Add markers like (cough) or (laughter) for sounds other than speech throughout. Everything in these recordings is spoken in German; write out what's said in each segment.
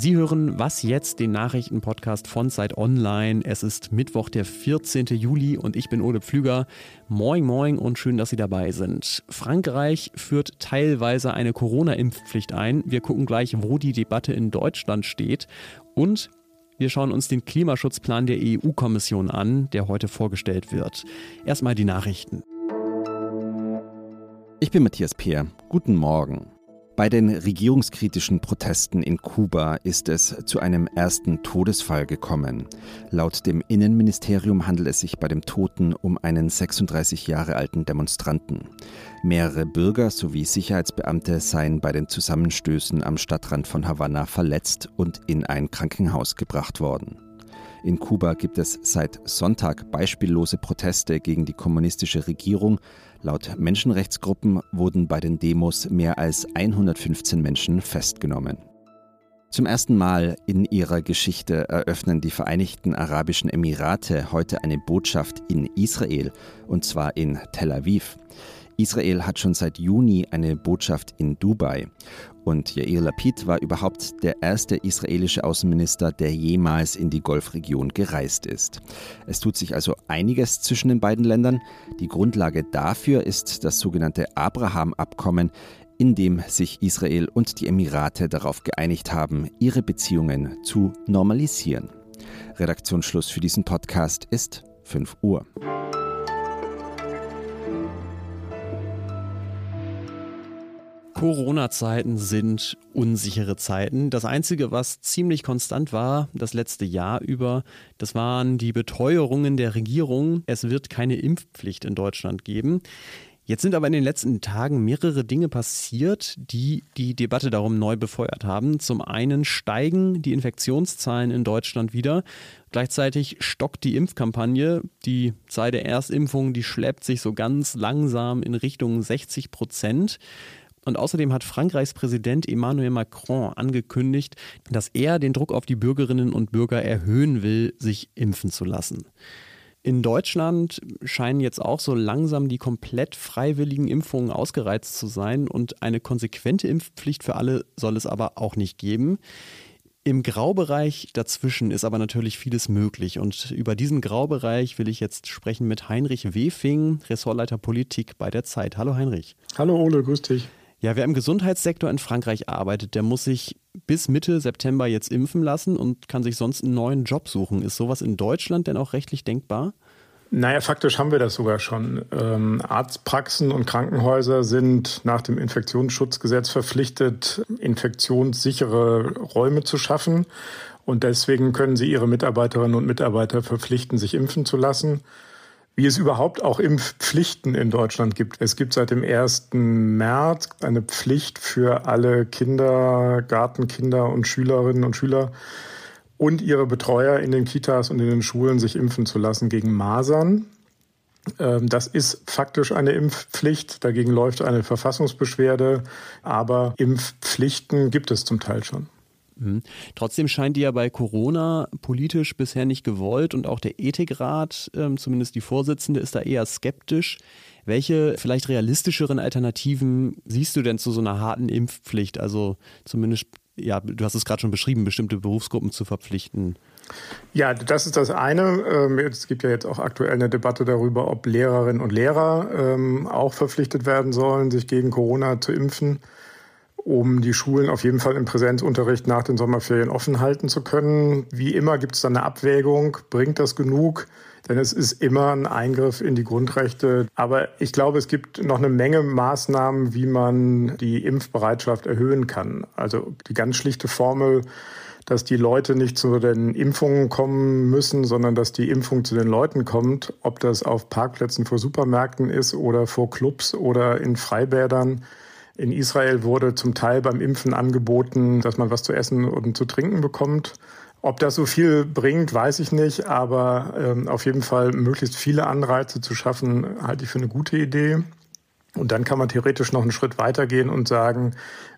Sie hören Was jetzt, den Nachrichtenpodcast von Zeit Online. Es ist Mittwoch, der 14. Juli und ich bin Ole Pflüger. Moin, moin und schön, dass Sie dabei sind. Frankreich führt teilweise eine Corona-Impfpflicht ein. Wir gucken gleich, wo die Debatte in Deutschland steht. Und wir schauen uns den Klimaschutzplan der EU-Kommission an, der heute vorgestellt wird. Erstmal die Nachrichten. Ich bin Matthias Peer. Guten Morgen. Bei den regierungskritischen Protesten in Kuba ist es zu einem ersten Todesfall gekommen. Laut dem Innenministerium handelt es sich bei dem Toten um einen 36 Jahre alten Demonstranten. Mehrere Bürger sowie Sicherheitsbeamte seien bei den Zusammenstößen am Stadtrand von Havanna verletzt und in ein Krankenhaus gebracht worden. In Kuba gibt es seit Sonntag beispiellose Proteste gegen die kommunistische Regierung. Laut Menschenrechtsgruppen wurden bei den Demos mehr als 115 Menschen festgenommen. Zum ersten Mal in ihrer Geschichte eröffnen die Vereinigten Arabischen Emirate heute eine Botschaft in Israel, und zwar in Tel Aviv. Israel hat schon seit Juni eine Botschaft in Dubai. Und Yair Lapid war überhaupt der erste israelische Außenminister, der jemals in die Golfregion gereist ist. Es tut sich also einiges zwischen den beiden Ländern. Die Grundlage dafür ist das sogenannte Abraham-Abkommen, in dem sich Israel und die Emirate darauf geeinigt haben, ihre Beziehungen zu normalisieren. Redaktionsschluss für diesen Podcast ist 5 Uhr. Corona-Zeiten sind unsichere Zeiten. Das Einzige, was ziemlich konstant war, das letzte Jahr über, das waren die Beteuerungen der Regierung. Es wird keine Impfpflicht in Deutschland geben. Jetzt sind aber in den letzten Tagen mehrere Dinge passiert, die die Debatte darum neu befeuert haben. Zum einen steigen die Infektionszahlen in Deutschland wieder. Gleichzeitig stockt die Impfkampagne. Die Zahl der Erstimpfungen, die schleppt sich so ganz langsam in Richtung 60 Prozent. Und außerdem hat Frankreichs Präsident Emmanuel Macron angekündigt, dass er den Druck auf die Bürgerinnen und Bürger erhöhen will, sich impfen zu lassen. In Deutschland scheinen jetzt auch so langsam die komplett freiwilligen Impfungen ausgereizt zu sein und eine konsequente Impfpflicht für alle soll es aber auch nicht geben. Im Graubereich dazwischen ist aber natürlich vieles möglich und über diesen Graubereich will ich jetzt sprechen mit Heinrich Wefing, Ressortleiter Politik bei der Zeit. Hallo Heinrich. Hallo Ole, grüß dich. Ja, wer im Gesundheitssektor in Frankreich arbeitet, der muss sich bis Mitte September jetzt impfen lassen und kann sich sonst einen neuen Job suchen. Ist sowas in Deutschland denn auch rechtlich denkbar? Naja, faktisch haben wir das sogar schon. Ähm, Arztpraxen und Krankenhäuser sind nach dem Infektionsschutzgesetz verpflichtet, infektionssichere Räume zu schaffen. Und deswegen können sie ihre Mitarbeiterinnen und Mitarbeiter verpflichten, sich impfen zu lassen wie es überhaupt auch Impfpflichten in Deutschland gibt. Es gibt seit dem 1. März eine Pflicht für alle Kinder, Gartenkinder und Schülerinnen und Schüler und ihre Betreuer in den Kitas und in den Schulen sich impfen zu lassen gegen Masern. Ähm, das ist faktisch eine Impfpflicht. Dagegen läuft eine Verfassungsbeschwerde. Aber Impfpflichten gibt es zum Teil schon. Mhm. Trotzdem scheint die ja bei Corona politisch bisher nicht gewollt und auch der Ethikrat, ähm, zumindest die Vorsitzende, ist da eher skeptisch. Welche vielleicht realistischeren Alternativen siehst du denn zu so einer harten Impfpflicht? Also zumindest, ja, du hast es gerade schon beschrieben, bestimmte Berufsgruppen zu verpflichten. Ja, das ist das eine. Ähm, es gibt ja jetzt auch aktuell eine Debatte darüber, ob Lehrerinnen und Lehrer ähm, auch verpflichtet werden sollen, sich gegen Corona zu impfen um die Schulen auf jeden Fall im Präsenzunterricht nach den Sommerferien offen halten zu können. Wie immer gibt es da eine Abwägung, bringt das genug? Denn es ist immer ein Eingriff in die Grundrechte. Aber ich glaube, es gibt noch eine Menge Maßnahmen, wie man die Impfbereitschaft erhöhen kann. Also die ganz schlichte Formel, dass die Leute nicht zu den Impfungen kommen müssen, sondern dass die Impfung zu den Leuten kommt, ob das auf Parkplätzen vor Supermärkten ist oder vor Clubs oder in Freibädern. In Israel wurde zum Teil beim Impfen angeboten, dass man was zu essen und zu trinken bekommt. Ob das so viel bringt, weiß ich nicht, aber ähm, auf jeden Fall möglichst viele Anreize zu schaffen, halte ich für eine gute Idee. Und dann kann man theoretisch noch einen Schritt weitergehen und sagen,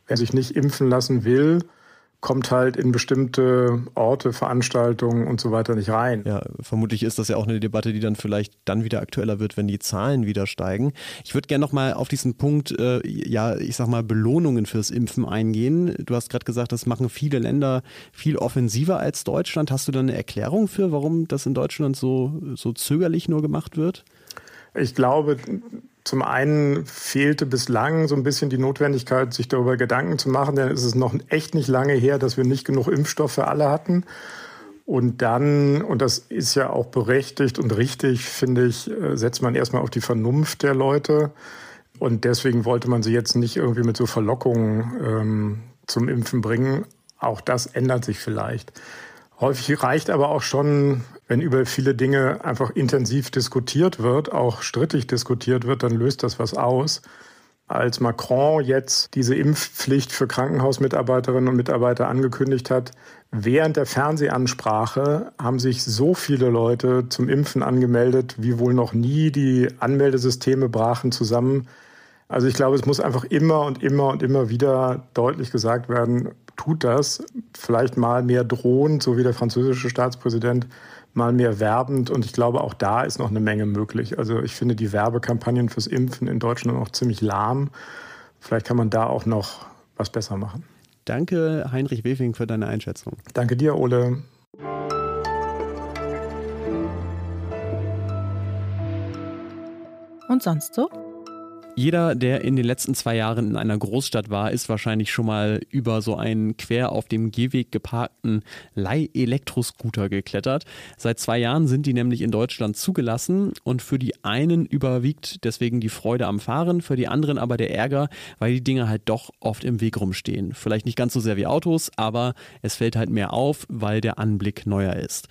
wer sich nicht impfen lassen will kommt halt in bestimmte Orte, Veranstaltungen und so weiter nicht rein. Ja, vermutlich ist das ja auch eine Debatte, die dann vielleicht dann wieder aktueller wird, wenn die Zahlen wieder steigen. Ich würde gerne nochmal auf diesen Punkt, äh, ja, ich sag mal, Belohnungen fürs Impfen eingehen. Du hast gerade gesagt, das machen viele Länder viel offensiver als Deutschland. Hast du da eine Erklärung für, warum das in Deutschland so, so zögerlich nur gemacht wird? Ich glaube, zum einen fehlte bislang so ein bisschen die Notwendigkeit, sich darüber Gedanken zu machen, denn es ist noch echt nicht lange her, dass wir nicht genug Impfstoff für alle hatten. Und dann, und das ist ja auch berechtigt und richtig, finde ich, äh, setzt man erstmal auf die Vernunft der Leute. Und deswegen wollte man sie jetzt nicht irgendwie mit so Verlockungen ähm, zum Impfen bringen. Auch das ändert sich vielleicht. Häufig reicht aber auch schon, wenn über viele Dinge einfach intensiv diskutiert wird, auch strittig diskutiert wird, dann löst das was aus. Als Macron jetzt diese Impfpflicht für Krankenhausmitarbeiterinnen und Mitarbeiter angekündigt hat, während der Fernsehansprache haben sich so viele Leute zum Impfen angemeldet, wie wohl noch nie. Die Anmeldesysteme brachen zusammen. Also ich glaube, es muss einfach immer und immer und immer wieder deutlich gesagt werden, tut das, vielleicht mal mehr drohend, so wie der französische Staatspräsident, mal mehr werbend. Und ich glaube, auch da ist noch eine Menge möglich. Also ich finde die Werbekampagnen fürs Impfen in Deutschland noch ziemlich lahm. Vielleicht kann man da auch noch was besser machen. Danke, Heinrich Wefing, für deine Einschätzung. Danke dir, Ole. Und sonst so? Jeder, der in den letzten zwei Jahren in einer Großstadt war, ist wahrscheinlich schon mal über so einen quer auf dem Gehweg geparkten Leih-Elektroscooter geklettert. Seit zwei Jahren sind die nämlich in Deutschland zugelassen und für die einen überwiegt deswegen die Freude am Fahren, für die anderen aber der Ärger, weil die Dinge halt doch oft im Weg rumstehen. Vielleicht nicht ganz so sehr wie Autos, aber es fällt halt mehr auf, weil der Anblick neuer ist.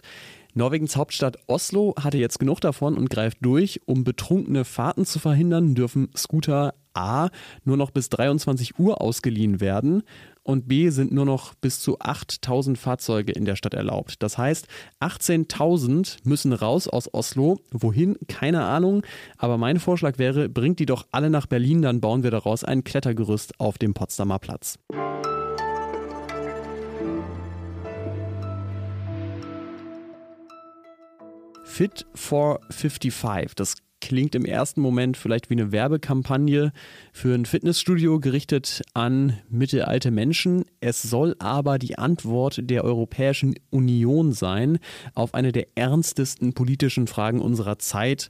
Norwegens Hauptstadt Oslo hatte jetzt genug davon und greift durch. Um betrunkene Fahrten zu verhindern, dürfen Scooter A nur noch bis 23 Uhr ausgeliehen werden und B sind nur noch bis zu 8000 Fahrzeuge in der Stadt erlaubt. Das heißt, 18.000 müssen raus aus Oslo. Wohin? Keine Ahnung. Aber mein Vorschlag wäre, bringt die doch alle nach Berlin, dann bauen wir daraus ein Klettergerüst auf dem Potsdamer Platz. Fit for 55. Das klingt im ersten Moment vielleicht wie eine Werbekampagne für ein Fitnessstudio gerichtet an mittelalte Menschen. Es soll aber die Antwort der Europäischen Union sein auf eine der ernstesten politischen Fragen unserer Zeit,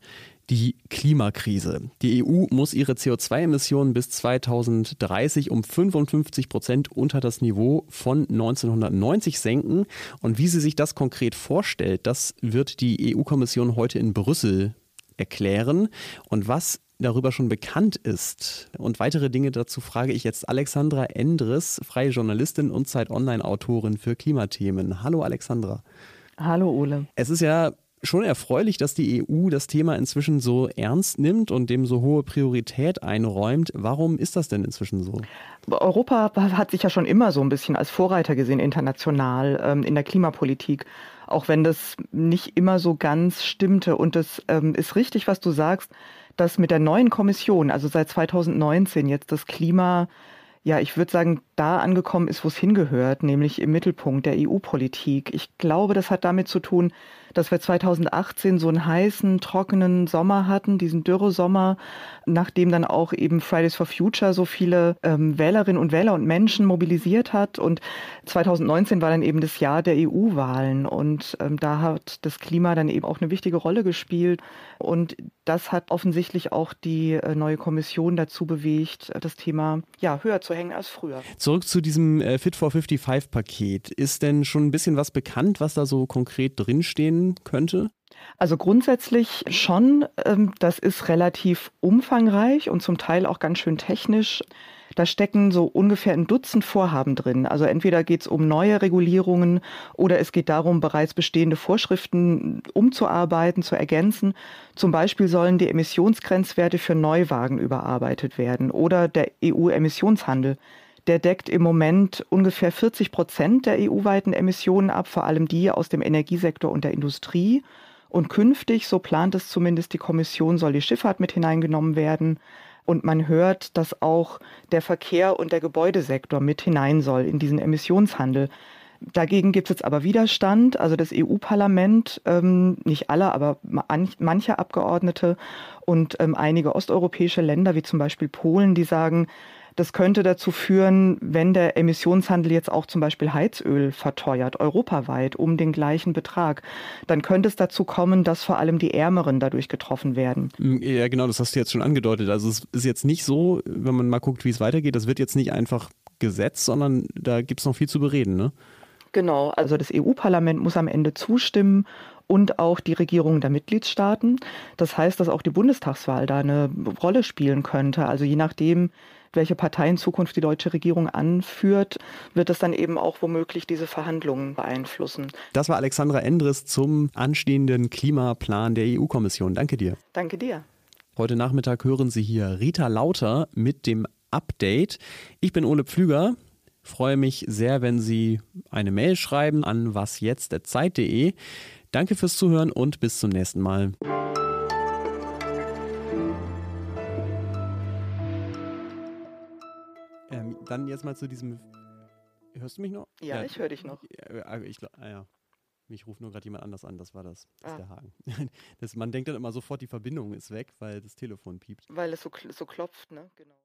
die Klimakrise. Die EU muss ihre CO2-Emissionen bis 2030 um 55 Prozent unter das Niveau von 1990 senken. Und wie sie sich das konkret vorstellt, das wird die EU-Kommission heute in Brüssel erklären. Und was darüber schon bekannt ist und weitere Dinge dazu frage ich jetzt Alexandra Endres, freie Journalistin und Zeit Online-Autorin für Klimathemen. Hallo Alexandra. Hallo Ole. Es ist ja schon erfreulich, dass die EU das Thema inzwischen so ernst nimmt und dem so hohe Priorität einräumt. Warum ist das denn inzwischen so? Europa hat sich ja schon immer so ein bisschen als Vorreiter gesehen international ähm, in der Klimapolitik, auch wenn das nicht immer so ganz stimmte. Und es ähm, ist richtig, was du sagst, dass mit der neuen Kommission, also seit 2019 jetzt das Klima ja, ich würde sagen, da angekommen ist, wo es hingehört, nämlich im Mittelpunkt der EU-Politik. Ich glaube, das hat damit zu tun, dass wir 2018 so einen heißen, trockenen Sommer hatten, diesen Dürresommer, nachdem dann auch eben Fridays for Future so viele ähm, Wählerinnen und Wähler und Menschen mobilisiert hat. Und 2019 war dann eben das Jahr der EU-Wahlen. Und ähm, da hat das Klima dann eben auch eine wichtige Rolle gespielt. Und das hat offensichtlich auch die äh, neue Kommission dazu bewegt, das Thema ja, höher zu hängen als früher. Zurück zu diesem äh, Fit for 55 Paket. Ist denn schon ein bisschen was bekannt, was da so konkret drinstehen könnte? Also grundsätzlich schon. Ähm, das ist relativ umfangreich und zum Teil auch ganz schön technisch. Da stecken so ungefähr ein Dutzend Vorhaben drin. Also entweder geht es um neue Regulierungen oder es geht darum, bereits bestehende Vorschriften umzuarbeiten, zu ergänzen. Zum Beispiel sollen die Emissionsgrenzwerte für Neuwagen überarbeitet werden oder der EU-Emissionshandel. Der deckt im Moment ungefähr 40 Prozent der EU-weiten Emissionen ab, vor allem die aus dem Energiesektor und der Industrie. Und künftig, so plant es zumindest die Kommission, soll die Schifffahrt mit hineingenommen werden Und man hört, dass auch der Verkehr und der Gebäudesektor mit hinein soll in diesen Emissionshandel. Dagegen gibt es jetzt aber Widerstand. Also das EU-Parlament, ähm, nicht alle, aber manche Abgeordnete und ähm, einige osteuropäische Länder, wie zum Beispiel Polen, die sagen, das könnte dazu führen, wenn der Emissionshandel jetzt auch zum Beispiel Heizöl verteuert, europaweit um den gleichen Betrag, dann könnte es dazu kommen, dass vor allem die Ärmeren dadurch getroffen werden. Mm, ja, genau, das hast du jetzt schon angedeutet. Also es ist jetzt nicht so, wenn man mal guckt, wie es weitergeht, das wird jetzt nicht einfach gesetzt, sondern da gibt es noch viel zu bereden, ne? Genau, also das EU-Parlament muss am Ende zustimmen und auch die Regierungen der Mitgliedstaaten. Das heißt, dass auch die Bundestagswahl da eine Rolle spielen könnte. Also je nachdem, welche Partei in Zukunft die deutsche Regierung anführt, wird es dann eben auch womöglich diese Verhandlungen beeinflussen. Das war Alexandra Endres zum anstehenden Klimaplan der EU-Kommission. Danke dir. Danke dir. Heute Nachmittag hören Sie hier Rita Lauter mit dem Update. Ich bin Ole Pflüger. Freue mich sehr, wenn Sie eine Mail schreiben an wasjetzt.zeit.de. Danke fürs Zuhören und bis zum nächsten Mal. Ähm, dann jetzt mal zu diesem. Hörst du mich noch? Ja, ja. ich höre dich noch. Ja, ich, ah, ja. Mich ruft nur gerade jemand anders an, das war das. Das ah. ist der Haken. (laughs) Das, man denkt dann immer sofort, die Verbindung ist weg, weil das Telefon piept. Weil es so, so klopft, ne? Genau.